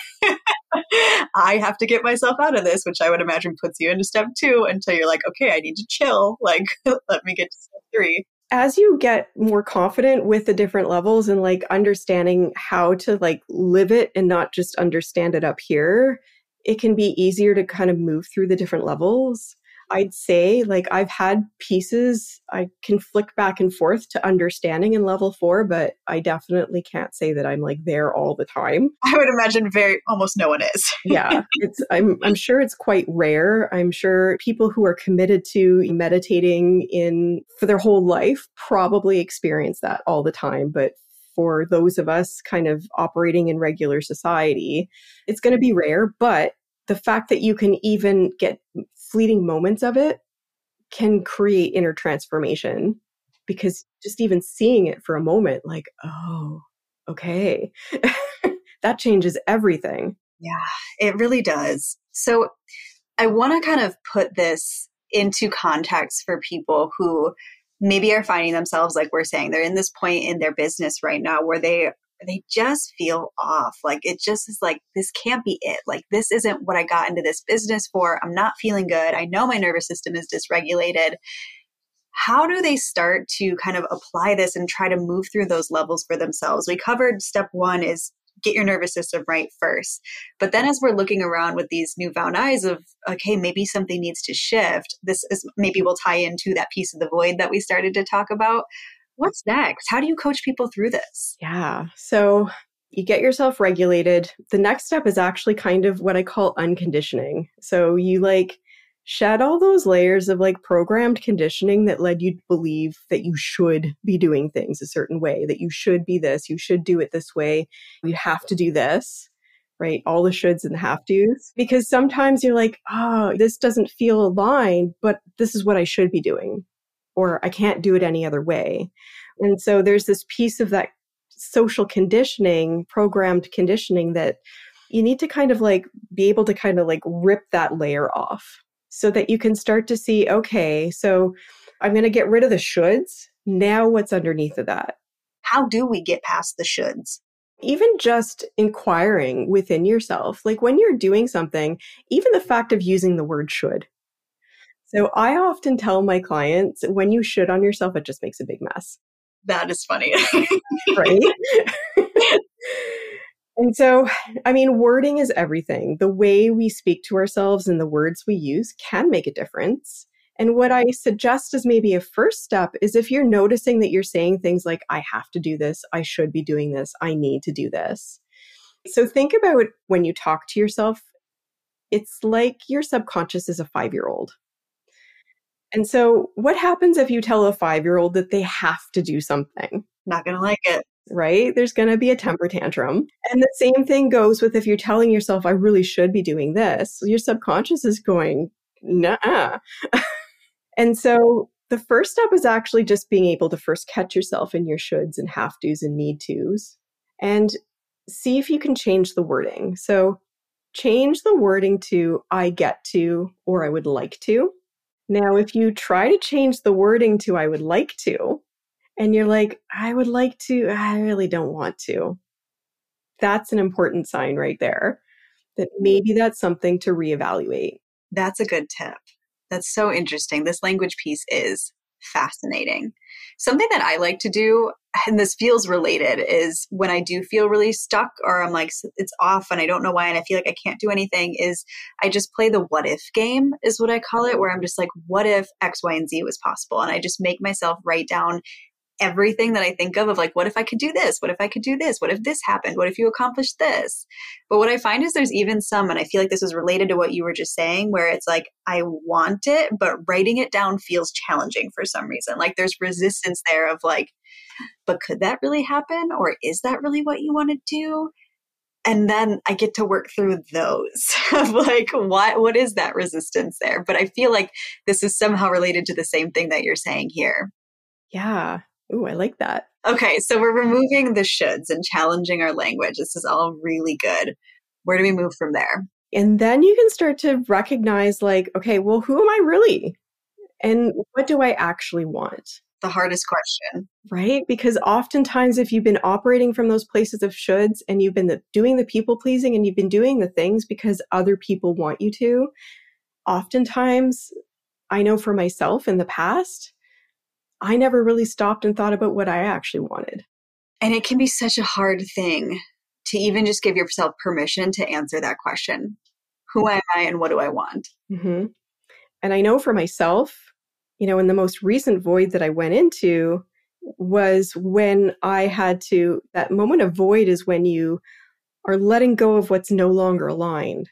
I have to get myself out of this, which I would imagine puts you into step two until you're like, okay, I need to chill. Like, let me get to step three as you get more confident with the different levels and like understanding how to like live it and not just understand it up here, it can be easier to kind of move through the different levels. I'd say like I've had pieces I can flick back and forth to understanding in level four, but I definitely can't say that I'm like there all the time. I would imagine very almost no one is. yeah. It's I'm I'm sure it's quite rare. I'm sure people who are committed to meditating in for their whole life probably experience that all the time. But for those of us kind of operating in regular society, it's going to be rare, but the fact that you can even get fleeting moments of it can create inner transformation because just even seeing it for a moment, like, oh, okay, that changes everything. Yeah, it really does. So I want to kind of put this into context for people who maybe are finding themselves, like we're saying, they're in this point in their business right now where they they just feel off. Like it just is like, this can't be it. Like this isn't what I got into this business for. I'm not feeling good. I know my nervous system is dysregulated. How do they start to kind of apply this and try to move through those levels for themselves? We covered step one is get your nervous system right first. But then as we're looking around with these newfound eyes of, okay, maybe something needs to shift, this is maybe will tie into that piece of the void that we started to talk about. What's next? How do you coach people through this? Yeah. So you get yourself regulated. The next step is actually kind of what I call unconditioning. So you like shed all those layers of like programmed conditioning that led you to believe that you should be doing things a certain way, that you should be this, you should do it this way, you have to do this, right? All the shoulds and the have tos. Because sometimes you're like, oh, this doesn't feel aligned, but this is what I should be doing, or I can't do it any other way. And so there's this piece of that social conditioning, programmed conditioning that you need to kind of like be able to kind of like rip that layer off so that you can start to see okay, so I'm going to get rid of the shoulds. Now, what's underneath of that? How do we get past the shoulds? Even just inquiring within yourself, like when you're doing something, even the fact of using the word should. So I often tell my clients when you should on yourself, it just makes a big mess. That is funny. right? And so, I mean, wording is everything. The way we speak to ourselves and the words we use can make a difference. And what I suggest as maybe a first step is if you're noticing that you're saying things like, I have to do this, I should be doing this, I need to do this. So think about when you talk to yourself, it's like your subconscious is a five year old. And so, what happens if you tell a five year old that they have to do something? Not going to like it right? There's going to be a temper tantrum. And the same thing goes with if you're telling yourself, I really should be doing this, your subconscious is going, nah. and so the first step is actually just being able to first catch yourself in your shoulds and have tos and need tos and see if you can change the wording. So change the wording to I get to or I would like to. Now, if you try to change the wording to I would like to, and you're like, I would like to, I really don't want to. That's an important sign right there that maybe that's something to reevaluate. That's a good tip. That's so interesting. This language piece is fascinating. Something that I like to do, and this feels related, is when I do feel really stuck or I'm like, it's off and I don't know why and I feel like I can't do anything, is I just play the what if game, is what I call it, where I'm just like, what if X, Y, and Z was possible? And I just make myself write down everything that I think of of like, what if I could do this? What if I could do this? What if this happened? What if you accomplished this? But what I find is there's even some, and I feel like this was related to what you were just saying, where it's like, I want it, but writing it down feels challenging for some reason. Like there's resistance there of like, but could that really happen? Or is that really what you want to do? and then I get to work through those of like what what is that resistance there? But I feel like this is somehow related to the same thing that you're saying here. Yeah. Ooh, I like that. Okay, so we're removing the shoulds and challenging our language. This is all really good. Where do we move from there? And then you can start to recognize, like, okay, well, who am I really? And what do I actually want? The hardest question. Right? Because oftentimes, if you've been operating from those places of shoulds and you've been the, doing the people pleasing and you've been doing the things because other people want you to, oftentimes, I know for myself in the past, I never really stopped and thought about what I actually wanted. And it can be such a hard thing to even just give yourself permission to answer that question Who am I and what do I want? Mm-hmm. And I know for myself, you know, in the most recent void that I went into was when I had to, that moment of void is when you are letting go of what's no longer aligned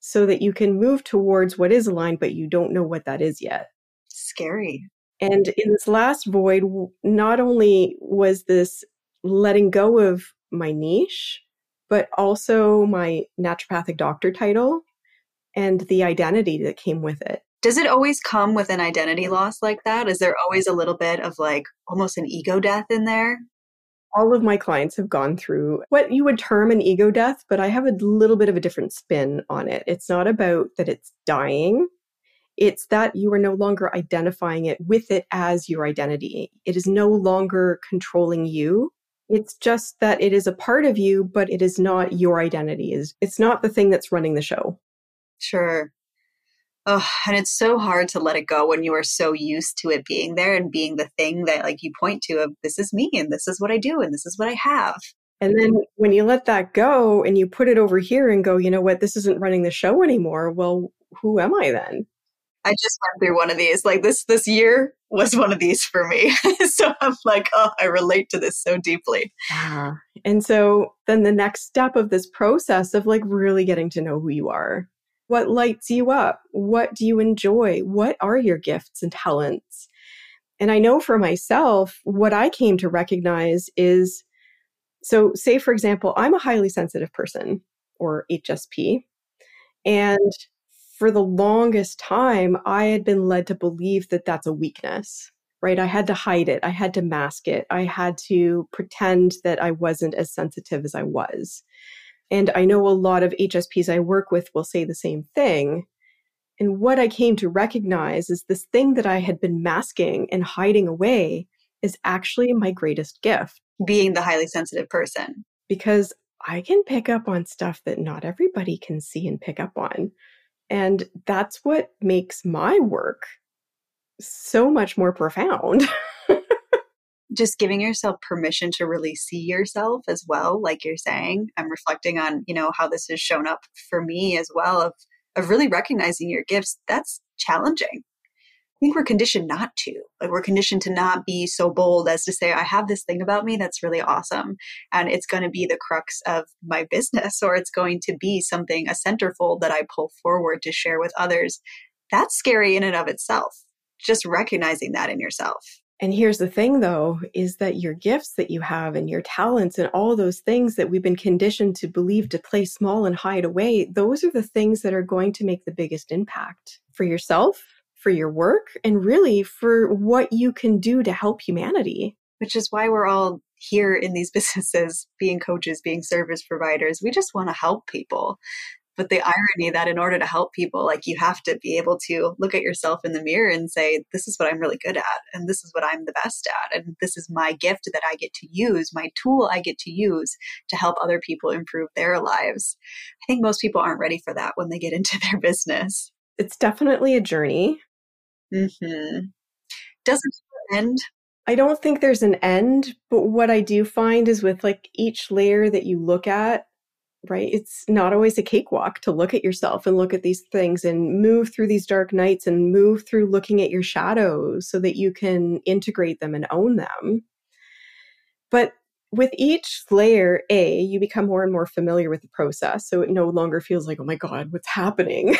so that you can move towards what is aligned, but you don't know what that is yet. Scary. And in this last void, not only was this letting go of my niche, but also my naturopathic doctor title and the identity that came with it. Does it always come with an identity loss like that? Is there always a little bit of like almost an ego death in there? All of my clients have gone through what you would term an ego death, but I have a little bit of a different spin on it. It's not about that it's dying, it's that you are no longer identifying it with it as your identity. It is no longer controlling you. It's just that it is a part of you, but it is not your identity. It's not the thing that's running the show. Sure. Oh, and it's so hard to let it go when you are so used to it being there and being the thing that like you point to of this is me and this is what I do and this is what I have. And then when you let that go and you put it over here and go, you know what, this isn't running the show anymore. Well, who am I then? I just went through one of these. Like this this year was one of these for me. so I'm like, oh, I relate to this so deeply. Yeah. And so then the next step of this process of like really getting to know who you are. What lights you up? What do you enjoy? What are your gifts and talents? And I know for myself, what I came to recognize is so, say, for example, I'm a highly sensitive person or HSP. And for the longest time, I had been led to believe that that's a weakness, right? I had to hide it, I had to mask it, I had to pretend that I wasn't as sensitive as I was. And I know a lot of HSPs I work with will say the same thing. And what I came to recognize is this thing that I had been masking and hiding away is actually my greatest gift. Being the highly sensitive person. Because I can pick up on stuff that not everybody can see and pick up on. And that's what makes my work so much more profound. just giving yourself permission to really see yourself as well like you're saying i'm reflecting on you know how this has shown up for me as well of of really recognizing your gifts that's challenging think we're conditioned not to. Like we're conditioned to not be so bold as to say i have this thing about me that's really awesome and it's going to be the crux of my business or it's going to be something a centerfold that i pull forward to share with others. That's scary in and of itself just recognizing that in yourself. And here's the thing, though, is that your gifts that you have and your talents and all those things that we've been conditioned to believe to play small and hide away, those are the things that are going to make the biggest impact for yourself, for your work, and really for what you can do to help humanity. Which is why we're all here in these businesses, being coaches, being service providers. We just want to help people but the irony that in order to help people like you have to be able to look at yourself in the mirror and say this is what i'm really good at and this is what i'm the best at and this is my gift that i get to use my tool i get to use to help other people improve their lives i think most people aren't ready for that when they get into their business it's definitely a journey mm-hmm. doesn't end I don't think there's an end, but what I do find is with like each layer that you look at, right? It's not always a cakewalk to look at yourself and look at these things and move through these dark nights and move through looking at your shadows so that you can integrate them and own them. But with each layer, A, you become more and more familiar with the process. So it no longer feels like, oh my God, what's happening?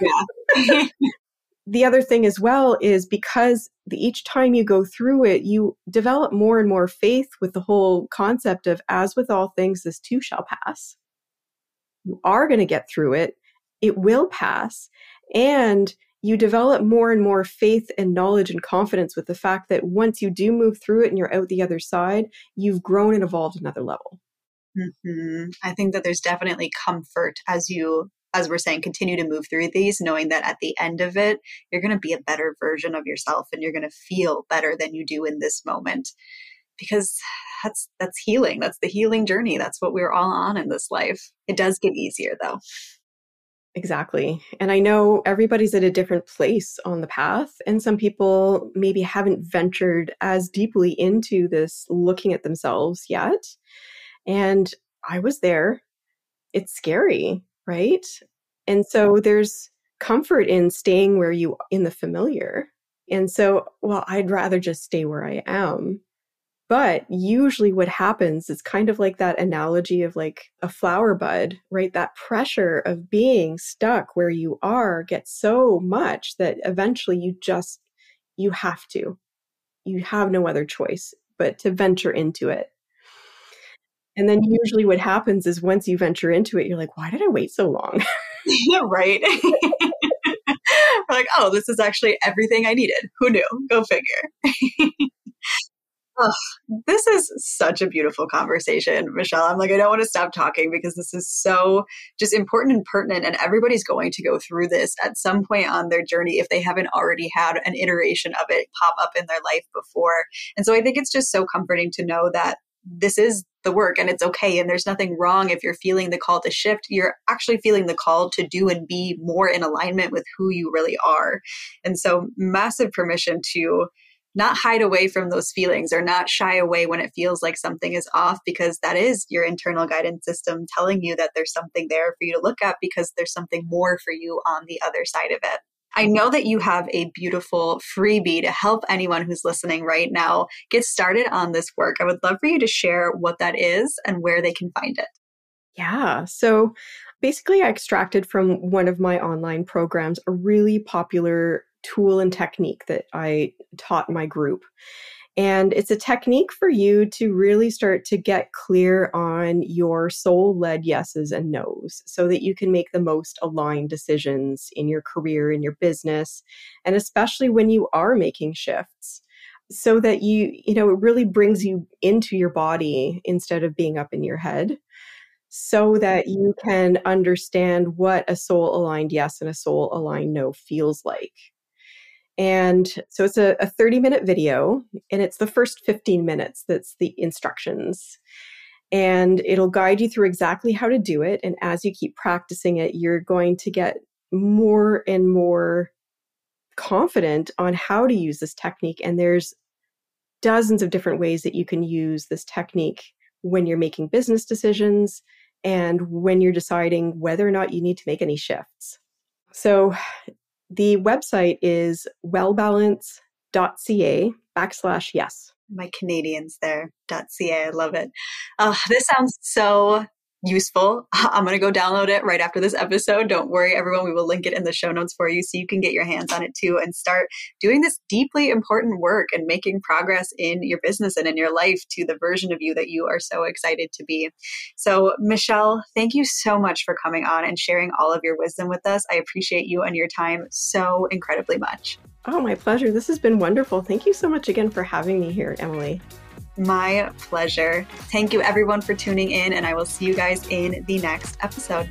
Yeah. the other thing as well is because each time you go through it, you develop more and more faith with the whole concept of, as with all things, this too shall pass you are going to get through it. It will pass. And you develop more and more faith and knowledge and confidence with the fact that once you do move through it and you're out the other side, you've grown and evolved another level. Mm-hmm. I think that there's definitely comfort as you, as we're saying, continue to move through these, knowing that at the end of it, you're going to be a better version of yourself and you're going to feel better than you do in this moment because that's that's healing that's the healing journey that's what we're all on in this life it does get easier though Exactly. And I know everybody's at a different place on the path. And some people maybe haven't ventured as deeply into this looking at themselves yet. And I was there. It's scary, right? And so there's comfort in staying where you in the familiar. And so, well, I'd rather just stay where I am but usually, what happens is kind of like that analogy of like a flower bud, right? That pressure of being stuck where you are gets so much that eventually you just, you have to. You have no other choice but to venture into it. And then usually what happens is once you venture into it, you're like, why did I wait so long? yeah, right. Like, oh, this is actually everything I needed. Who knew? Go figure. This is such a beautiful conversation, Michelle. I'm like, I don't want to stop talking because this is so just important and pertinent. And everybody's going to go through this at some point on their journey if they haven't already had an iteration of it pop up in their life before. And so I think it's just so comforting to know that this is the work and it's okay and there's nothing wrong if you're feeling the call to shift you're actually feeling the call to do and be more in alignment with who you really are and so massive permission to not hide away from those feelings or not shy away when it feels like something is off because that is your internal guidance system telling you that there's something there for you to look at because there's something more for you on the other side of it. I know that you have a beautiful freebie to help anyone who's listening right now get started on this work. I would love for you to share what that is and where they can find it. Yeah. So basically, I extracted from one of my online programs a really popular tool and technique that I taught my group. And it's a technique for you to really start to get clear on your soul led yeses and nos so that you can make the most aligned decisions in your career, in your business, and especially when you are making shifts. So that you, you know, it really brings you into your body instead of being up in your head so that you can understand what a soul aligned yes and a soul aligned no feels like. And so it's a, a 30 minute video, and it's the first 15 minutes that's the instructions. And it'll guide you through exactly how to do it. And as you keep practicing it, you're going to get more and more confident on how to use this technique. And there's dozens of different ways that you can use this technique when you're making business decisions and when you're deciding whether or not you need to make any shifts. So the website is wellbalance.ca backslash yes. My Canadians there, .ca. I love it. Uh, this sounds so useful. I'm going to go download it right after this episode. Don't worry, everyone. We will link it in the show notes for you so you can get your hands on it too and start doing this deeply important work and making progress in your business and in your life to the version of you that you are so excited to be. So, Michelle, thank you so much for coming on and sharing all of your wisdom with us. I appreciate you and your time so incredibly much. Oh, my pleasure. This has been wonderful. Thank you so much again for having me here, Emily. My pleasure. Thank you, everyone, for tuning in, and I will see you guys in the next episode.